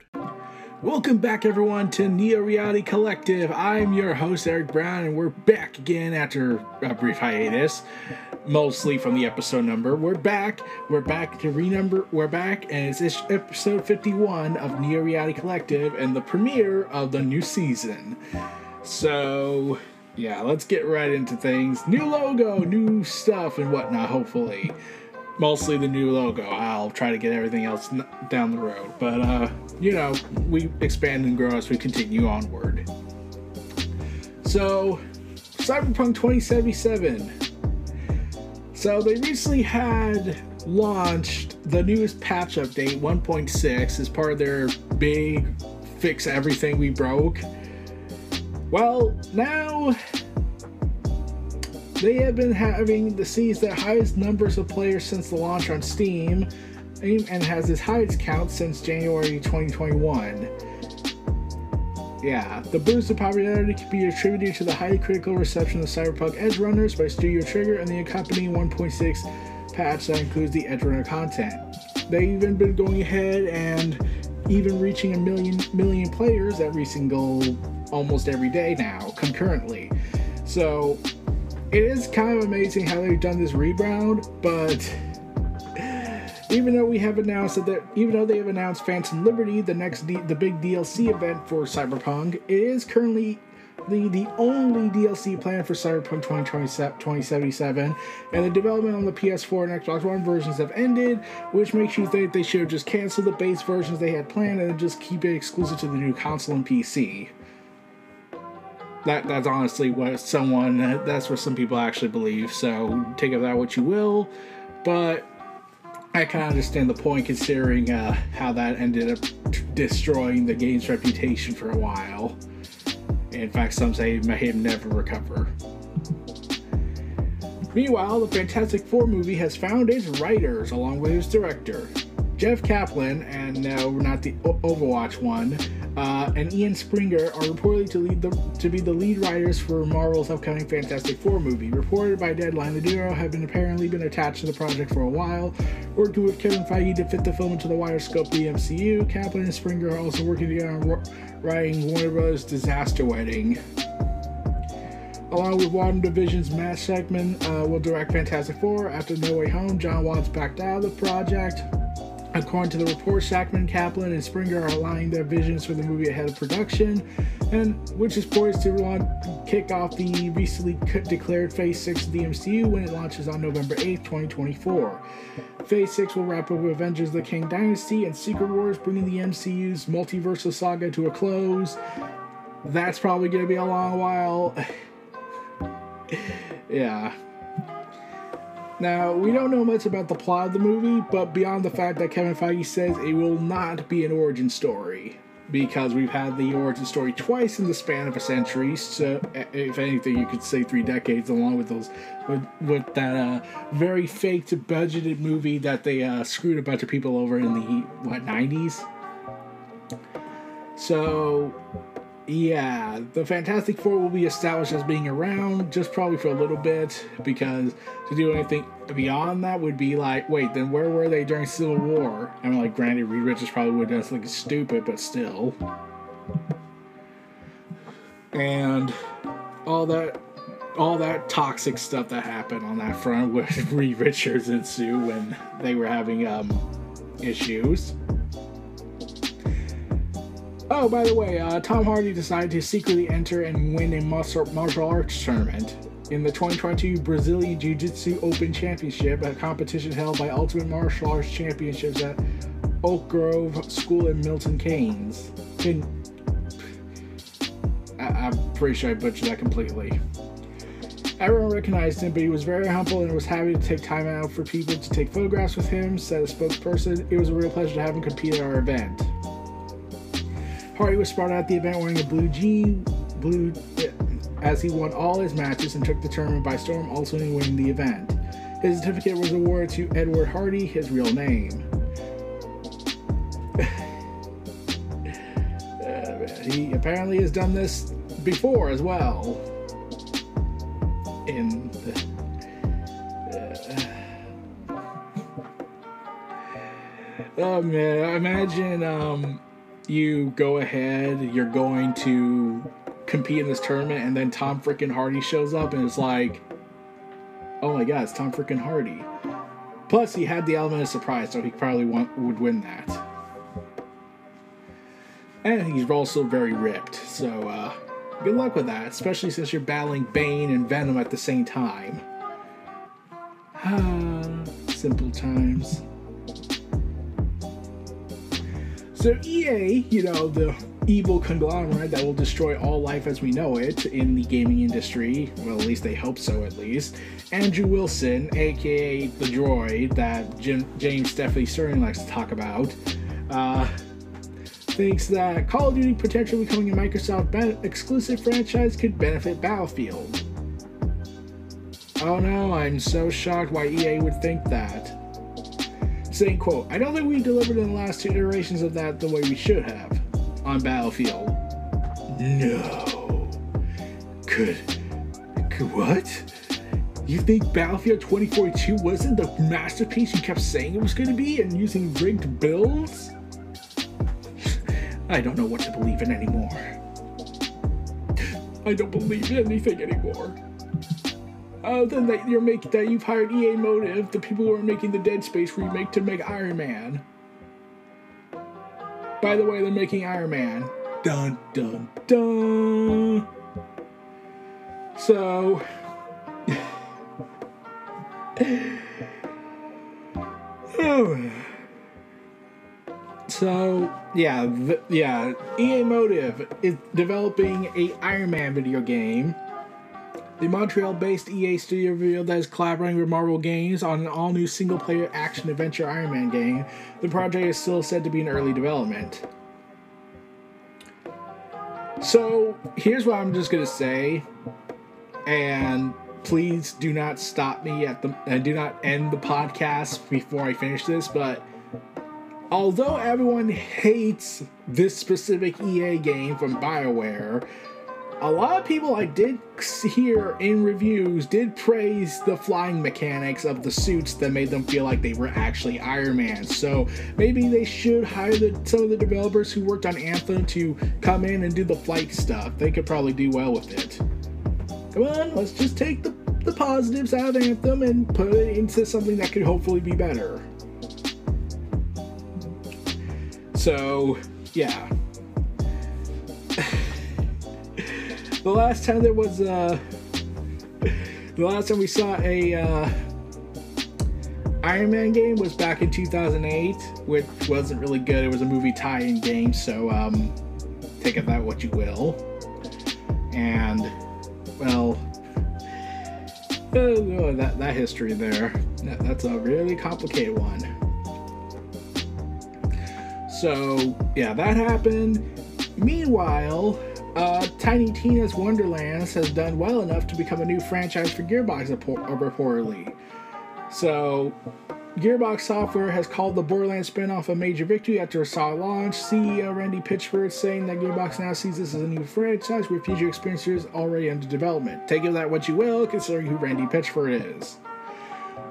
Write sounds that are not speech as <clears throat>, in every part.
episode. Welcome back, everyone, to Neo Reality Collective. I'm your host, Eric Brown, and we're back again after a brief hiatus, mostly from the episode number. We're back. We're back to renumber. We're back, and it's episode 51 of Neo Reality Collective and the premiere of the new season. So, yeah, let's get right into things. New logo, new stuff, and whatnot, hopefully mostly the new logo. I'll try to get everything else down the road. But, uh, you know, we expand and grow as we continue onward. So, Cyberpunk 2077. So, they recently had launched the newest patch update 1.6 as part of their big fix everything we broke. Well, now they have been having the sees the highest numbers of players since the launch on Steam and has its highest count since January 2021. Yeah, the boost of popularity can be attributed to the highly critical reception of Cyberpunk Edge Runners by Studio Trigger and the accompanying 1.6 patch that includes the Edgerunner content. They've even been going ahead and even reaching a million million players every single almost every day now concurrently. So it is kind of amazing how they've done this rebound, but even though we have announced that, even though they have announced Phantom Liberty, the next D- the big DLC event for Cyberpunk, it is currently the, the only DLC planned for Cyberpunk 2077, and the development on the PS4 and Xbox One versions have ended, which makes you think they should have just canceled the base versions they had planned and just keep it exclusive to the new console and PC that that's honestly what someone that's what some people actually believe. So take of that what you will, but I kind of understand the point considering uh, how that ended up t- destroying the game's reputation for a while. In fact, some say it may never recover. Meanwhile, the Fantastic Four movie has found its writers along with its director. Jeff Kaplan, and no, not the Overwatch one, uh, and Ian Springer are reportedly to the, to be the lead writers for Marvel's upcoming Fantastic Four movie. Reported by Deadline, the duo have been apparently been attached to the project for a while, working with Kevin Feige to fit the film into the wider scope of the MCU. Kaplan and Springer are also working together on writing Warner Bros. Disaster Wedding. Along with WandaVision's Matt Shakman uh, will direct Fantastic Four. After No Way Home, Jon Watts backed out of the project. According to the report, Shakman, Kaplan, and Springer are aligning their visions for the movie ahead of production, and which is poised to launch, kick off the recently declared Phase 6 of the MCU when it launches on November 8, 2024. Phase 6 will wrap up with Avengers The Kang Dynasty and Secret Wars, bringing the MCU's multiversal saga to a close. That's probably going to be a long while. <laughs> yeah. Now, we don't know much about the plot of the movie, but beyond the fact that Kevin Feige says it will not be an origin story, because we've had the origin story twice in the span of a century, so if anything, you could say three decades, along with those, with, with that uh, very faked, budgeted movie that they uh, screwed a bunch of people over in the, what, 90s? So, yeah, the Fantastic Four will be established as being around just probably for a little bit because to do anything beyond that would be like, wait, then where were they during Civil War? I mean, like, granted, Reed Richards probably would have something stupid, but still. And all that, all that toxic stuff that happened on that front with <laughs> Reed Richards and Sue when they were having um, issues. Oh, by the way, uh, Tom Hardy decided to secretly enter and win a martial, arts tournament in the 2022 Brazilian Jiu Jitsu Open Championship, a competition held by Ultimate Martial Arts Championships at Oak Grove School in Milton Keynes. Can, I, am pretty sure I butchered that completely. Everyone recognized him, but he was very humble and was happy to take time out for people to take photographs with him, said a spokesperson. It was a real pleasure to have him compete at our event. Hardy was spotted at the event wearing a blue jean, blue, as he won all his matches and took the tournament by storm, ultimately winning the event. His certificate was awarded to Edward Hardy, his real name. <laughs> he apparently has done this before as well. In the, uh, <sighs> oh man, I imagine um, you go ahead, you're going to compete in this tournament, and then Tom freaking Hardy shows up and it's like, oh my god, it's Tom freaking Hardy. Plus, he had the element of surprise, so he probably want, would win that. And he's also very ripped, so uh, good luck with that, especially since you're battling Bane and Venom at the same time. <sighs> Simple times. So EA, you know, the evil conglomerate that will destroy all life as we know it in the gaming industry, well, at least they hope so at least, Andrew Wilson, aka the droid that Jim, James Stephanie Sterling likes to talk about, uh, thinks that Call of Duty potentially becoming a Microsoft exclusive franchise could benefit Battlefield. Oh no, I'm so shocked why EA would think that saying, quote, I don't think we delivered in the last two iterations of that the way we should have on Battlefield. No. Could, could what? You think Battlefield 2042 wasn't the masterpiece you kept saying it was going to be and using rigged builds? I don't know what to believe in anymore. I don't believe in anything anymore. Uh, oh, then that you're making that you've hired EA Motive, the people who are making the Dead Space remake, to make Iron Man. By the way, they're making Iron Man. Dun dun dun. So. <sighs> so yeah, th- yeah. EA Motive is developing a Iron Man video game the Montreal based EA studio revealed that it's collaborating with Marvel Games on an all new single player action adventure Iron Man game. The project is still said to be in early development. So, here's what I'm just going to say, and please do not stop me at the and do not end the podcast before I finish this, but although everyone hates this specific EA game from BioWare, a lot of people I did hear in reviews did praise the flying mechanics of the suits that made them feel like they were actually Iron Man. So maybe they should hire the, some of the developers who worked on Anthem to come in and do the flight stuff. They could probably do well with it. Come on, let's just take the, the positives out of Anthem and put it into something that could hopefully be better. So, yeah. The last time there was uh the last time we saw a uh, Iron Man game was back in 2008, which wasn't really good. It was a movie tie-in game, so um, take of that what you will. And well, uh, that that history there. That's a really complicated one. So, yeah, that happened. Meanwhile, uh, Tiny Tina's Wonderlands has done well enough to become a new franchise for Gearbox, reportedly. So, Gearbox Software has called the Borderlands spinoff a major victory after a solid launch. CEO Randy Pitchford saying that Gearbox now sees this as a new franchise with future experiences already under development. Take of that what you will, considering who Randy Pitchford is.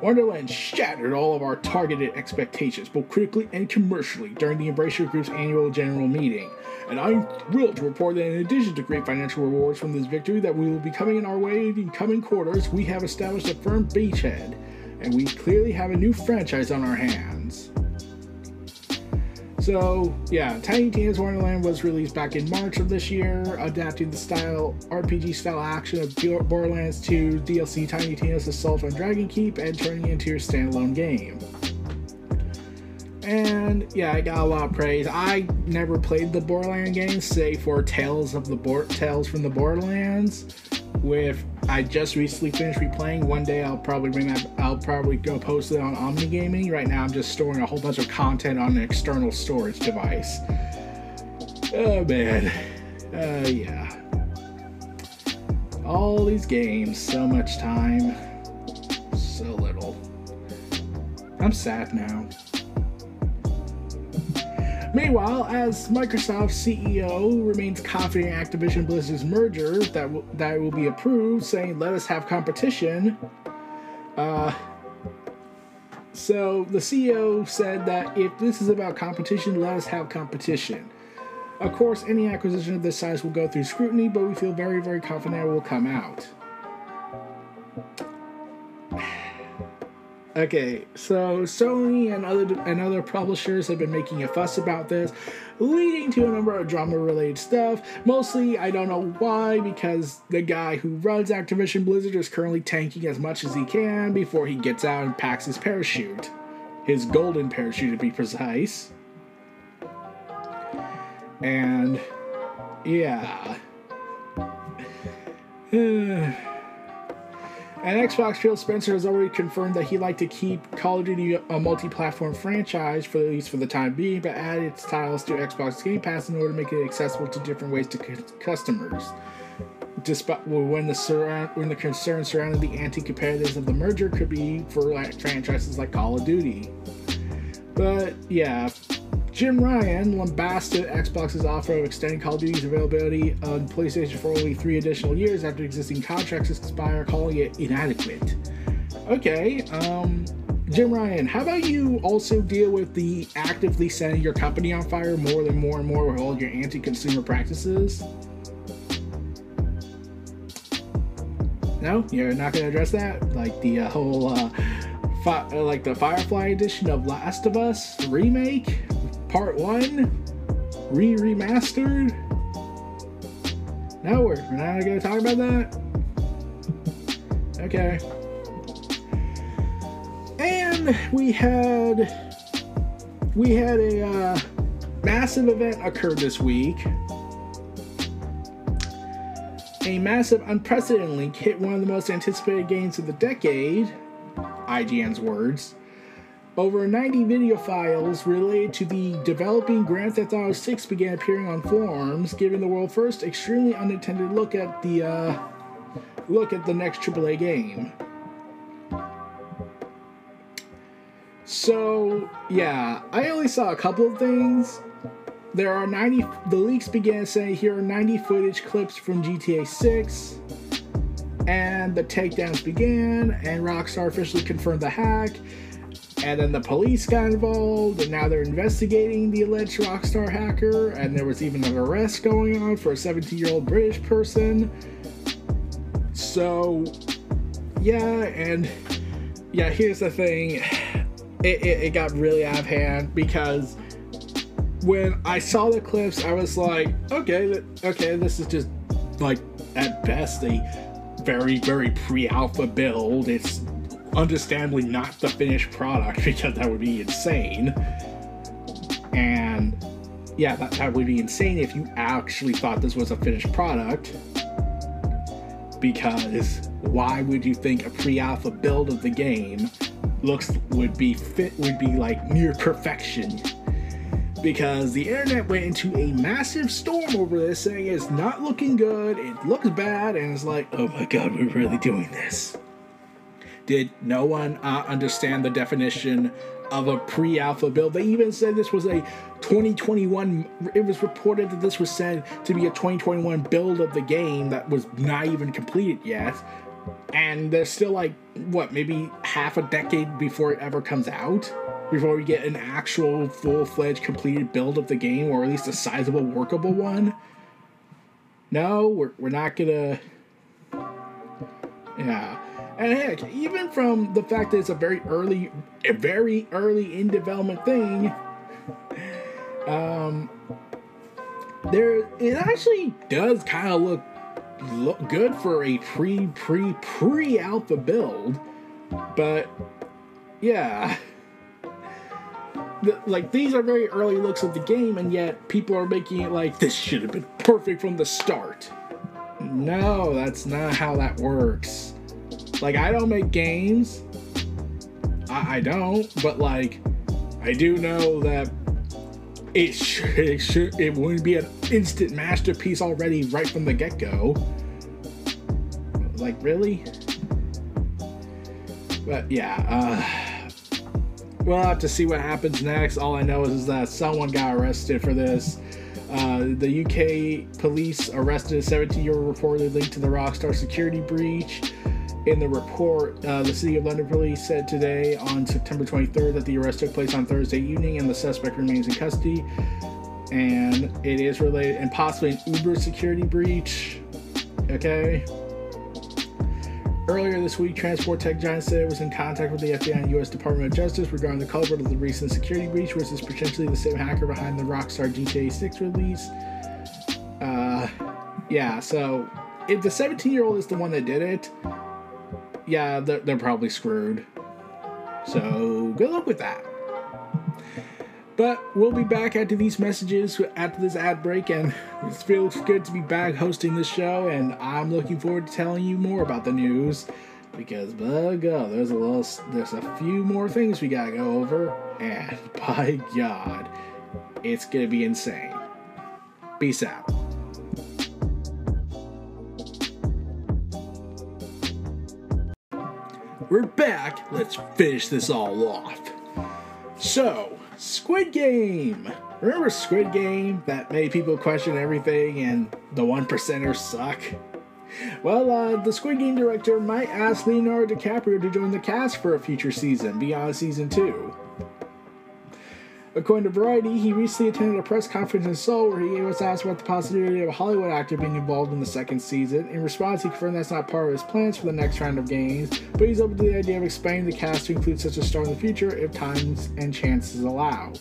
Wonderland shattered all of our targeted expectations, both critically and commercially, during the Embracer Group's annual general meeting. And I'm thrilled to report that in addition to great financial rewards from this victory that we will be coming in our way in coming quarters, we have established a firm beachhead and we clearly have a new franchise on our hands. So, yeah, Tiny Tina's Wonderland was released back in March of this year, adapting the style RPG style action of Borderlands 2 DLC Tiny Tina's Assault on Dragon Keep and turning it into your standalone game. And yeah, I got a lot of praise. I never played the Borderlands games, say for Tales of the Bo- Tales from the Borderlands, with I just recently finished replaying. One day I'll probably bring that. I'll probably go post it on Omni Gaming. Right now I'm just storing a whole bunch of content on an external storage device. Oh man, uh, yeah. All these games, so much time, so little. I'm sad now. Meanwhile, as Microsoft CEO remains confident in Activision Blizzard's merger that w- that will be approved, saying "Let us have competition." Uh, so the CEO said that if this is about competition, let us have competition. Of course, any acquisition of this size will go through scrutiny, but we feel very, very confident it will come out. Okay, so Sony and other and other publishers have been making a fuss about this, leading to a number of drama-related stuff. Mostly, I don't know why, because the guy who runs Activision Blizzard is currently tanking as much as he can before he gets out and packs his parachute, his golden parachute to be precise. And yeah. And Xbox Phil Spencer has already confirmed that he'd like to keep Call of Duty a multi-platform franchise for at least for the time being, but add its titles to Xbox Game Pass in order to make it accessible to different ways to customers. Despite when the surround, when the concerns surrounding the anti-competitiveness of the merger could be for like franchises like Call of Duty. But yeah, Jim Ryan lambasted Xbox's offer of extending Call of Duty's availability on PlayStation for only three additional years after existing contracts expire, calling it inadequate. Okay, um, Jim Ryan, how about you also deal with the actively setting your company on fire more and more and more with all your anti-consumer practices? No, you're not going to address that, like the uh, whole, uh, fi- like the Firefly edition of Last of Us remake. Part 1 re remastered. Now we're, not to talk about that. Okay. And we had we had a uh, massive event occur this week. A massive, unprecedented link hit one of the most anticipated games of the decade. IGN's words. Over 90 video files related to the developing Grand Theft Auto 6 began appearing on forums, giving the world first extremely unintended look at the uh, look at the next AAA game. So yeah, I only saw a couple of things. There are 90. The leaks began saying here are 90 footage clips from GTA 6, and the takedowns began, and Rockstar officially confirmed the hack. And then the police got involved, and now they're investigating the alleged Rockstar hacker. And there was even an arrest going on for a 17 year old British person. So, yeah, and yeah, here's the thing it, it, it got really out of hand because when I saw the clips, I was like, okay, okay, this is just like at best a very, very pre alpha build. It's understandably not the finished product <laughs> because that would be insane. And yeah, that, that would be insane if you actually thought this was a finished product. Because why would you think a pre alpha build of the game looks would be fit would be like near perfection because the internet went into a massive storm over this saying it's not looking good it looks bad and it's like oh my god we're really doing this did no one uh, understand the definition of a pre-alpha build. They even said this was a 2021 it was reported that this was said to be a 2021 build of the game that was not even completed yet. And there's still like what maybe half a decade before it ever comes out? Before we get an actual full-fledged completed build of the game or at least a sizable workable one? No we're, we're not gonna yeah and heck even from the fact that it's a very early very early in development thing um there it actually does kind of look look good for a pre pre pre alpha build, but yeah. Like these are very early looks of the game, and yet people are making it like this should have been perfect from the start. No, that's not how that works. Like I don't make games. I, I don't, but like I do know that it should, it should it wouldn't be an instant masterpiece already right from the get-go like really but yeah uh we'll have to see what happens next all i know is that someone got arrested for this uh, the UK police arrested a 17 year old reporter linked to the Rockstar security breach. In the report, uh, the City of London police said today on September 23rd that the arrest took place on Thursday evening and the suspect remains in custody. And it is related and possibly an Uber security breach. Okay. Earlier this week, transport tech giant said it was in contact with the FBI and U.S. Department of Justice regarding the culprit of the recent security breach, which is potentially the same hacker behind the Rockstar GTA 6 release. Uh, yeah, so if the 17 year old is the one that did it, yeah, they're, they're probably screwed. So good luck with that. But we'll be back after these messages, after this ad break, and it feels good to be back hosting this show. And I'm looking forward to telling you more about the news because, by God, there's a little, there's a few more things we gotta go over, and <laughs> by God, it's gonna be insane. Peace out. We're back. Let's finish this all off. So, Squid Game. Remember Squid Game that made people question everything and the one percenters suck? Well, uh, the Squid Game director might ask Leonardo DiCaprio to join the cast for a future season beyond season 2. According to Variety, he recently attended a press conference in Seoul where he was asked about the possibility of a Hollywood actor being involved in the second season. In response, he confirmed that's not part of his plans for the next round of games, but he's open to the idea of expanding the cast to include such a star in the future if times and chances allow.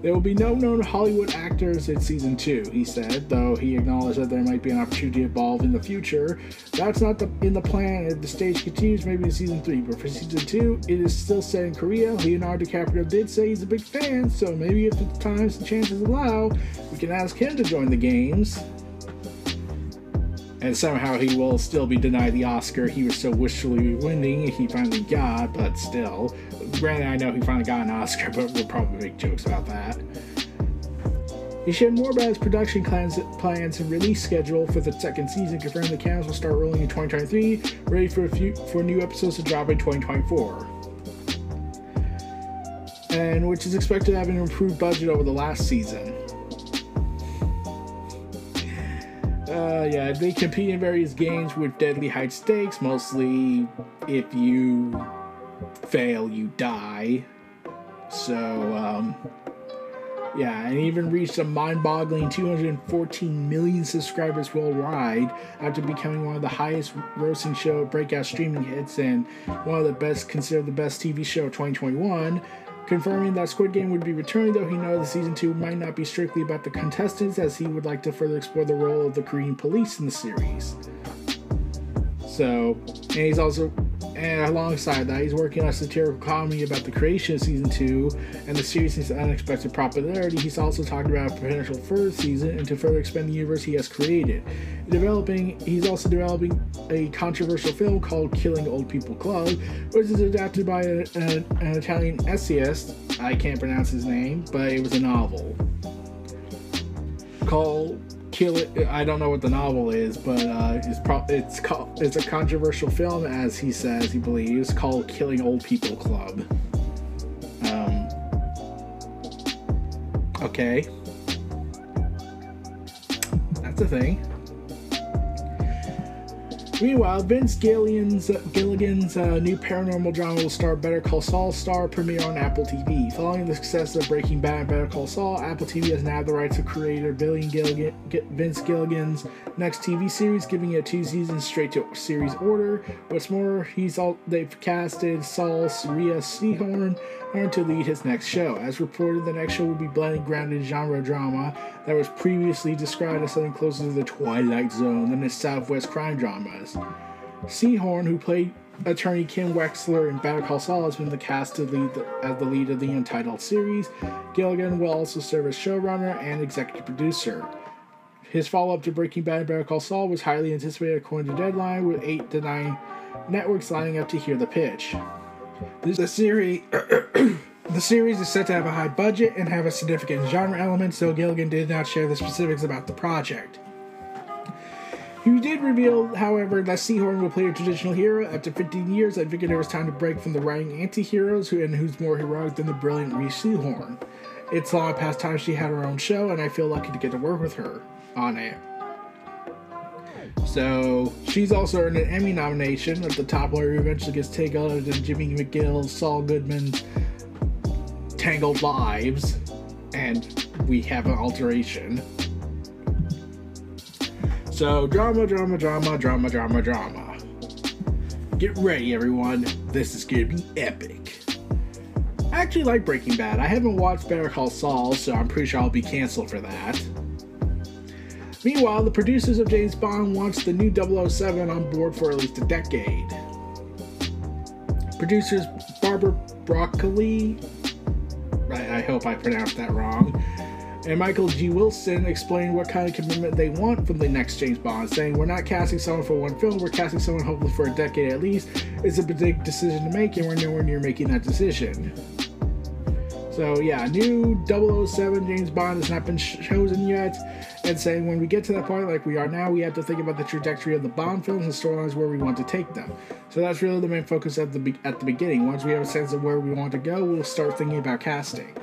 There will be no known Hollywood actors in season two, he said, though he acknowledged that there might be an opportunity to evolve in the future. That's not the, in the plan if the stage continues, maybe in season three. But for season two, it is still set in Korea. Leonardo DiCaprio did say he's a big fan, so maybe if the times and chances allow, we can ask him to join the games. And somehow he will still be denied the Oscar he was so wishfully winning he finally got, but still. Granted, I know he finally got an Oscar, but we'll probably make jokes about that. He shared more about his production plans, plans and release schedule for the second season, confirming the cameras will start rolling in 2023, ready for a few for new episodes to drop in 2024. And which is expected to have an improved budget over the last season. Uh, yeah, they compete in various games with deadly high stakes. Mostly, if you fail, you die. So, um, yeah, and even reached a mind boggling 214 million subscribers worldwide after becoming one of the highest grossing show breakout streaming hits and one of the best, considered the best TV show of 2021. Confirming that Squid Game would be returning, though he knows the season 2 might not be strictly about the contestants, as he would like to further explore the role of the Korean police in the series. So, and he's also And alongside that, he's working on a satirical comedy about the creation of season two and the series' unexpected popularity. He's also talking about a potential third season and to further expand the universe he has created. Developing, he's also developing a controversial film called Killing Old People Club, which is adapted by a, a, an Italian essayist. I can't pronounce his name, but it was a novel called kill it. I don't know what the novel is, but uh, it's pro- it's it's a controversial film, as he says he believes, called "Killing Old People Club." Um, okay, that's a thing. Meanwhile, Vince Gilligan's, Gilligan's uh, new paranormal drama will star Better Call Saul star premiere on Apple TV. Following the success of Breaking Bad and Better Call Saul, Apple TV has now the rights of creator Billy Gilligan, Vince Gilligan's next TV series, giving it two seasons straight to series order. What's more, he's all they've casted Saul Rhea Seehorn to lead his next show. As reported, the next show will be blending grounded genre drama that was previously described as something closer to the Twilight Zone than the Southwest crime dramas. Seehorn, who played attorney Kim Wexler in Better Call Saul, has been the cast to lead the, as the lead of the untitled series. Gilligan will also serve as showrunner and executive producer. His follow up to Breaking Bad and Better Call Saul was highly anticipated according to Deadline, with eight to nine networks lining up to hear the pitch. The series <clears throat> The series is set to have a high budget and have a significant genre element, so Gilligan did not share the specifics about the project. He did reveal, however, that Seehorn will play a traditional hero. After 15 years, I figured it was time to break from the writing anti-heroes who, and who's more heroic than the brilliant Reese Seehorn. It's long past time she had her own show, and I feel lucky to get to work with her on it. So she's also earned an Emmy nomination at the top where he eventually gets taken other than Jimmy McGill, Saul Goodman, Tangled Lives, and we have an alteration. So, drama, drama, drama, drama, drama, drama. Get ready, everyone. This is gonna be epic. I actually like Breaking Bad. I haven't watched Better Call Saul, so I'm pretty sure I'll be canceled for that. Meanwhile, the producers of James Bond wants the new 007 on board for at least a decade. Producers Barbara Broccoli I, I hope I pronounced that wrong. And Michael G. Wilson explained what kind of commitment they want from the next James Bond, saying, We're not casting someone for one film, we're casting someone hopefully for a decade at least. It's a big decision to make, and we're nowhere near making that decision. So, yeah, new 007 James Bond has not been chosen yet, and saying when we get to that point, like we are now, we have to think about the trajectory of the Bond films and storylines where we want to take them. So that's really the main focus at the be- at the beginning. Once we have a sense of where we want to go, we'll start thinking about casting.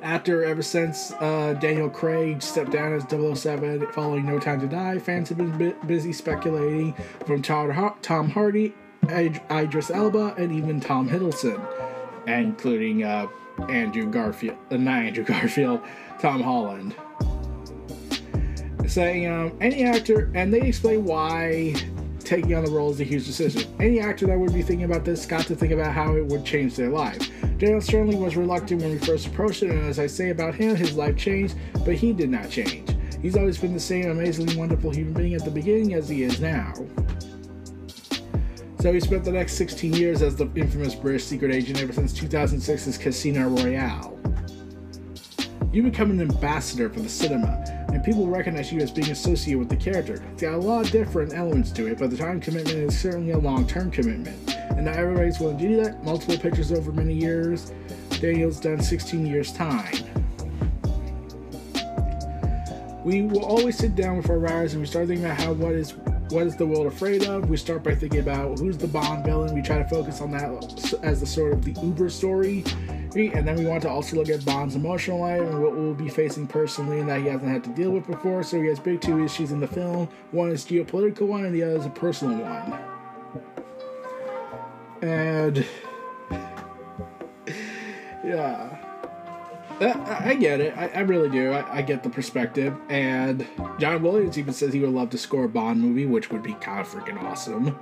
After ever since uh, Daniel Craig stepped down as 007 following No Time to Die, fans have been busy speculating from Tom Hardy, Idris Elba, and even Tom Hiddleston including uh, Andrew Garfield, uh, not Andrew <laughs> Garfield, Tom Holland. Saying um, any actor, and they explain why taking on the role is a huge decision. Any actor that would be thinking about this got to think about how it would change their life. Daniel certainly was reluctant when we first approached it, and as I say about him, his life changed, but he did not change. He's always been the same amazingly wonderful human being at the beginning as he is now. So he spent the next 16 years as the infamous British secret agent ever since 2006's Casino Royale. You become an ambassador for the cinema, and people recognize you as being associated with the character. It's got a lot of different elements to it, but the time commitment is certainly a long term commitment. And not everybody's willing to do that. Multiple pictures over many years. Daniel's done 16 years' time. We will always sit down with our writers and we start thinking about how what is what is the world afraid of? We start by thinking about who's the Bond villain. We try to focus on that as the sort of the Uber story. And then we want to also look at Bond's emotional life and what we'll be facing personally and that he hasn't had to deal with before. So he has big two issues in the film. One is geopolitical one and the other is a personal one. And <laughs> yeah. I, get it. I, I really do. I, I, get the perspective. And John Williams even says he would love to score a Bond movie, which would be kind of freaking awesome.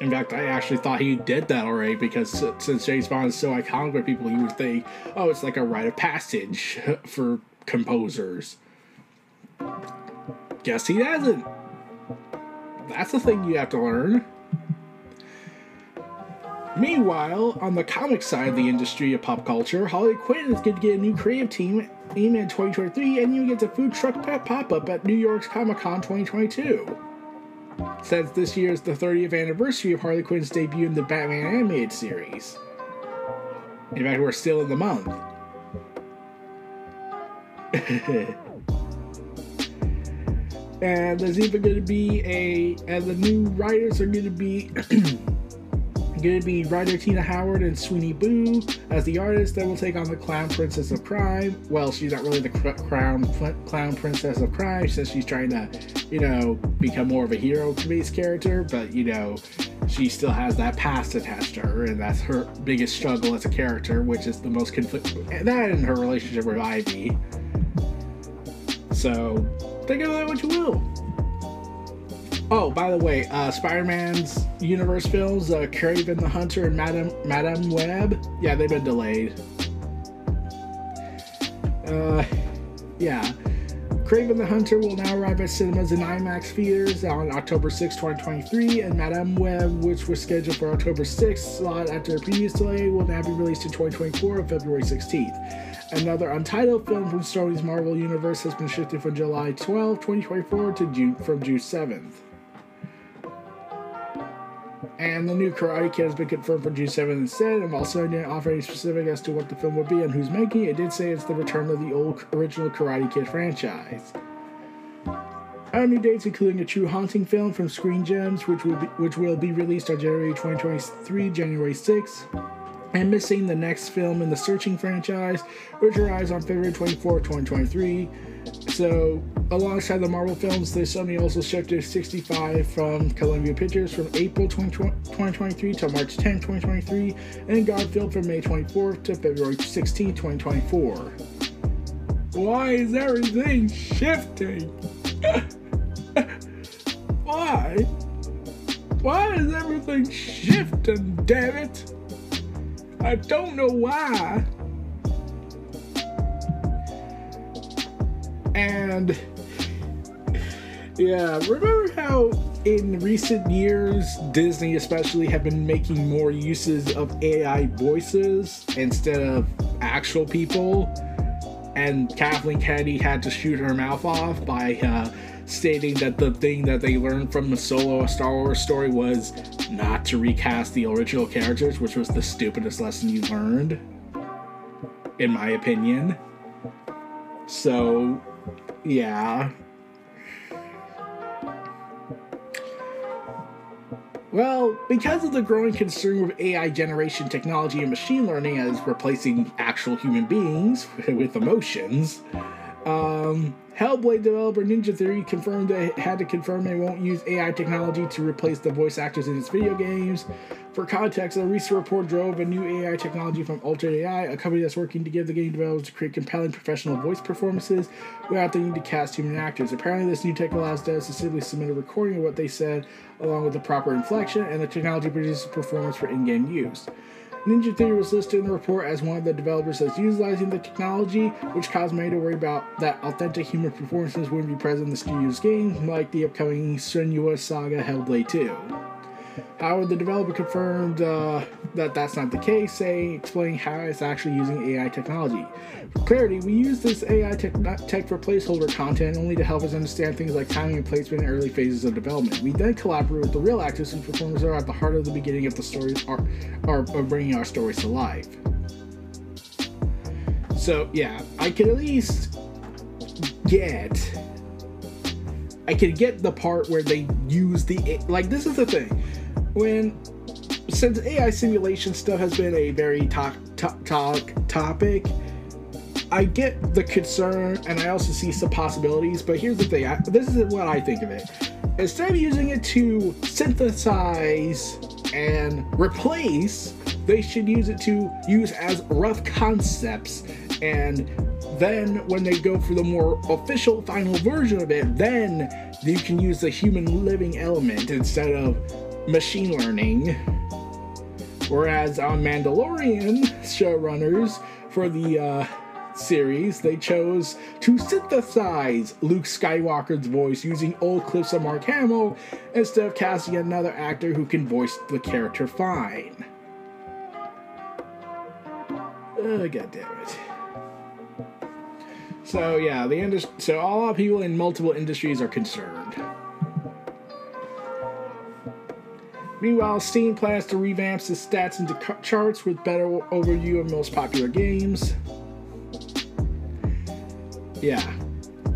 In fact, I actually thought he did that already because since James Bond is so iconic with people, you would think, oh, it's like a rite of passage <laughs> for composers. Guess he hasn't. That's the thing you have to learn. Meanwhile, on the comic side of the industry of pop culture, Harley Quinn is going to get a new creative team in 2023 and you get a food truck pop up at New York's Comic Con 2022. Since this year is the 30th anniversary of Harley Quinn's debut in the Batman animated series. In fact, we're still in the month. <laughs> and there's even going to be a, and the new writers are going to be <clears throat> going to be writer Tini Howard and Sweeney Boo as the artists that will take on the Clown Princess of Crime. Well, she's not really the cr- crown Clown Princess of Crime since she's trying to, you know, become more of a hero-based character, but you know, she still has that past attached to her, and that's her biggest struggle as a character, which is the most conflict. That and her relationship with Ivy. So, think of that what you will. Oh, by the way, uh, Spider-Man's universe films, uh, Kraven the Hunter and Madam Madame Web, yeah, they've been delayed. Uh, yeah. Kraven the Hunter will now arrive at cinemas and IMAX theaters on October 6, 2023, and Madame Web, which was scheduled for October 6th slot after a previous delay, will now be released in 2024 on February 16th. Another untitled film from Sony's Marvel Universe has been shifted from July 12, 2024 to June from June 7th. And the new Karate Kid has been confirmed for June 7th instead. I'm also didn't offer any specific as to what the film would be and who's making it. It did say it's the return of the old original Karate Kid franchise. Our new dates including a true haunting film from Screen Gems, which will be, which will be released on January 2023, January 6th. And missing the next film in the Searching franchise, which arrives on February 24, 2023. So, alongside the Marvel films, the Sony also shifted 65 from Columbia Pictures from April 2023 to March 10, 2023, and Garfield from May 24th to February 16, 2024. Why is everything shifting? <laughs> Why? Why is everything shifting, damn it? I don't know why. And yeah, remember how in recent years, Disney especially have been making more uses of AI voices instead of actual people? And Kathleen Kennedy had to shoot her mouth off by uh, stating that the thing that they learned from the solo Star Wars story was not to recast the original characters, which was the stupidest lesson you learned, in my opinion. So, yeah. Well, because of the growing concern with AI generation technology and machine learning as replacing actual human beings <laughs> with emotions, um, Hellblade developer Ninja Theory confirmed they had to confirm they won't use AI technology to replace the voice actors in its video games. For context, a recent report drove a new AI technology from Altered AI, a company that's working to give the game developers to create compelling professional voice performances without the need to cast human actors. Apparently, this new tech allows devs to simply submit a recording of what they said along with the proper inflection, and the technology produces performance for in-game use. Ninja Theory was listed in the report as one of the developers that's utilizing the technology, which caused many to worry about that authentic human performances wouldn't be present in the studio's game, like the upcoming Senua Saga Hellblade 2. However, the developer confirmed uh, that that's not the case, saying, explaining how it's actually using AI technology. For clarity, we use this AI tech, tech for placeholder content only to help us understand things like timing and placement in early phases of development. We then collaborate with the real actors whose performances are at the heart of the beginning of the stories, are, are, bringing our stories to life. So, yeah, I can at least get I can get the part where they use the like this is the thing when since AI simulation stuff has been a very talk, talk, talk topic, I get the concern and I also see some possibilities. But here's the thing: I, this is what I think of it. Instead of using it to synthesize and replace, they should use it to use as rough concepts and then when they go for the more official final version of it then you can use the human living element instead of machine learning. Whereas on Mandalorian showrunners for the uh, series, they chose to synthesize Luke Skywalker's voice using old clips of Mark Hamill instead of casting another actor who can voice the character fine. Uh, God damn it. So yeah, the indus- so all people in multiple industries are concerned. Meanwhile, Steam plans to revamp its stats into charts with better overview of most popular games. Yeah.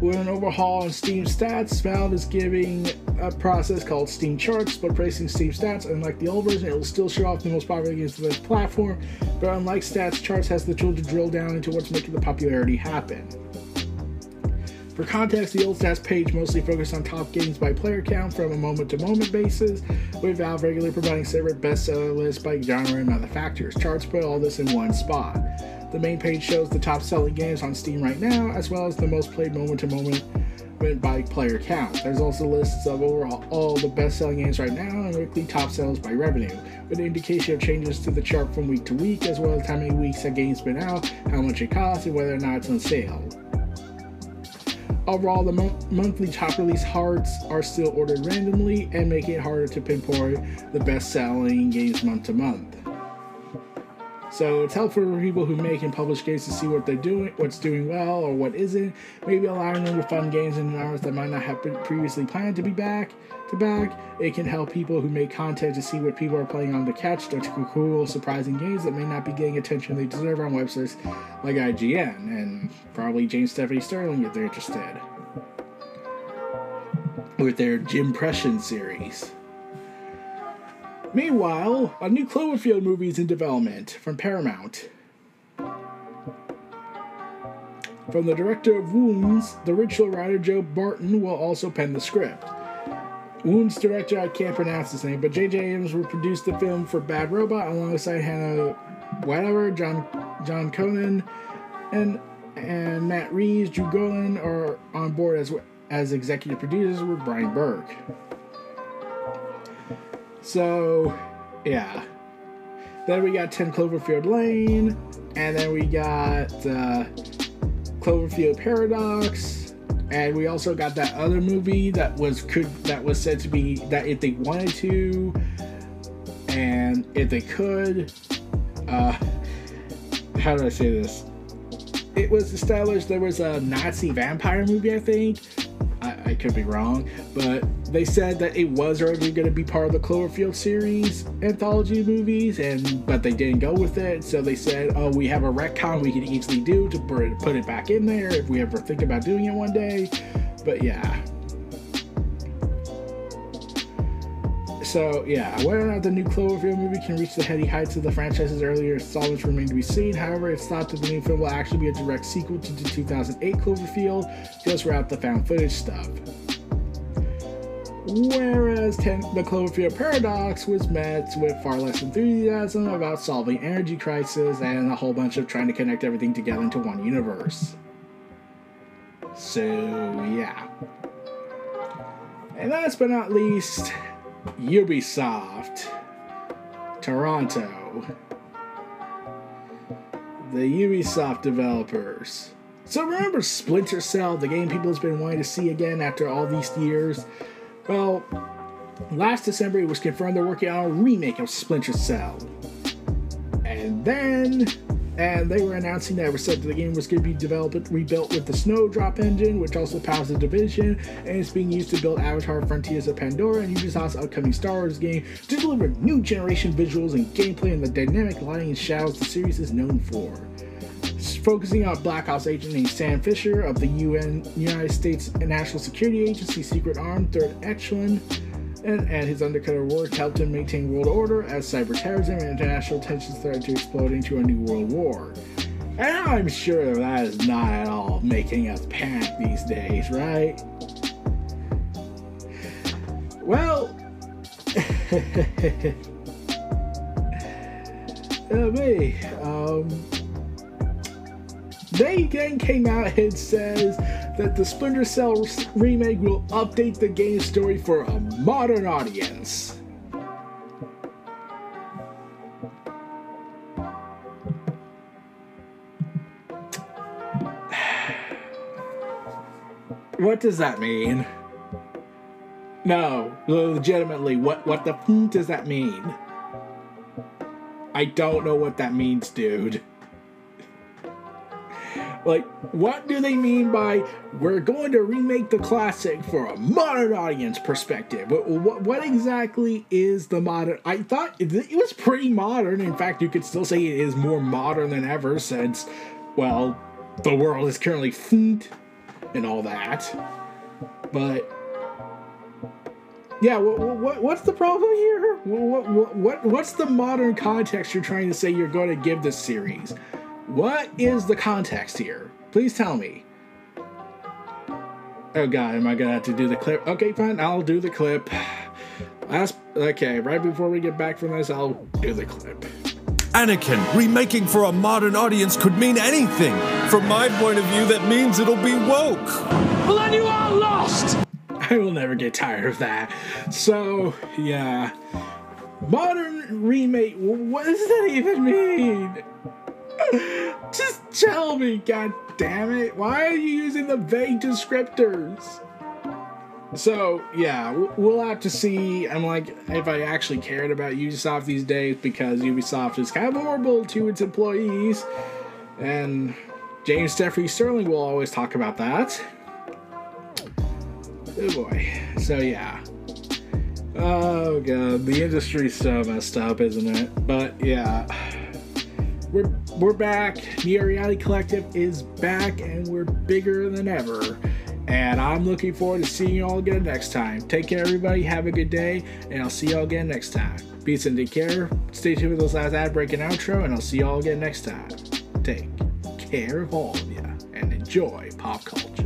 With an overhaul on Steam stats, Valve is giving a process called Steam Charts, but placing Steam stats, unlike the old version, it will still show off the most popular games of the platform, but unlike stats, Charts has the tool to drill down into what's making the popularity happen. For context, the old stats page mostly focused on top games by player count from a moment to moment basis, with Valve regularly providing separate bestseller lists by genre and other factors. Charts put all this in one spot. The main page shows the top selling games on Steam right now, as well as the most played moment to moment by player count. There's also lists of overall all the best selling games right now and weekly top sales by revenue, with an indication of changes to the chart from week to week, as well as how many weeks a game's been out, how much it costs, and whether or not it's on sale. Overall, the mon- monthly top release hearts are still ordered randomly and make it harder to pinpoint the best selling games month to month. So it's helpful for people who make and publish games to see what they're doing, what's doing well or what isn't. Maybe allowing them to fund games and genres that might not have been previously planned to be back to back. It can help people who make content to see what people are playing on to catch the cool, surprising games that may not be getting attention they deserve on websites like IGN and probably James Stephanie Sterling if they're interested. With their Jimquisition series. Meanwhile, a new Cloverfield movie is in development from Paramount. From the director of Wounds, the original writer Joe Barton will also pen the script. Wounds director, I can't pronounce his name, but J.J. Abrams will produce the film for Bad Robot alongside Hannah whatever, John John Conan, and and Matt Reeves, Drew Golan are on board as as executive producers with Bryan Burk. So, yeah. Then we got 10 Cloverfield Lane, and then we got uh, Cloverfield Paradox, and we also got that other movie that was could that was said to be that if they wanted to, and if they could, uh, how do I say this? It was established there was a Nazi vampire movie, I think. I, could be wrong, but they said that it was originally going to be part of the Cloverfield series anthology movies, and but they didn't go with it. So they said, "Oh, we have a retcon we could easily do to put it back in there if we ever think about doing it one day." But yeah. So yeah, whether or not the new Cloverfield movie can reach the heady heights of the franchise's earlier installments remain to be seen. However, it's thought that the new film will actually be a direct sequel to the 2008 Cloverfield, just without the found footage stuff. Whereas ten, the Cloverfield Paradox was met with far less enthusiasm about solving energy crisis and a whole bunch of trying to connect everything together into one universe. So yeah. And last but not least, Ubisoft Toronto. The Ubisoft developers. So remember Splinter Cell, the game people's been wanting to see again after all these years? Well, last December it was confirmed they're working on a remake of Splinter Cell. And then and they were announcing that it was said that the game was going to be developed rebuilt with the Snowdrop engine, which also powers the division, and it's being used to build Avatar Frontiers of Pandora and Ubisoft's upcoming Star Wars game to deliver new generation visuals and gameplay and the dynamic lighting and shadows the series is known for. Focusing on Black Ops agent named Sam Fisher of the UN United States National Security Agency Secret Arm Third Echelon and, his undercover work helped him maintain world order as cyber terrorism and international tensions started to explode into a new world war. And I'm sure that is not at all making us panic these days, right? Well, <laughs> uh, me, um, they again came out and says that the Splinter Cell remake will update the game story for a modern audience. <sighs> what does that mean? No, legitimately, what what the f- does that mean? I don't know what that means, dude. Like, what do they mean by we're going to remake the classic for a modern audience perspective? What, what, what exactly is the modern? I thought it, was pretty modern. In fact, you could still say it is more modern than ever since, well, the world is currently fleet and all that. But yeah, what, what, what's the problem here? What, what, what, what's the modern context you're trying to say you're going to give this series? What is the context here? Please tell me. Oh god, am I gonna have to do the clip? Okay, fine, I'll do the clip. Last, okay, right before we get back from this, I'll do the clip. Anakin, remaking for a modern audience could mean anything. From my point of view, that means it'll be woke. Well, then you are lost! I will never get tired of that. So, yeah. Modern remake, what does that even mean? <laughs> Just tell me, god damn it. Why are you using the vague descriptors? So, yeah, we'll have to see. I'm like, if I actually cared about Ubisoft these days because Ubisoft is kind of horrible to its employees. And James Jeffrey Sterling will always talk about that. Oh boy. So, yeah. Oh god, the industry's so messed up, isn't it? But, yeah we're we're back. Neo Reality Collective is back, and we're bigger than ever. And I'm looking forward to seeing you all again next time. Take care, everybody. Have a good day, and I'll see you all again next time. Peace and take care. Stay tuned for this last ad break and outro, and I'll see you all again next time. Take care of all of you, and enjoy pop culture.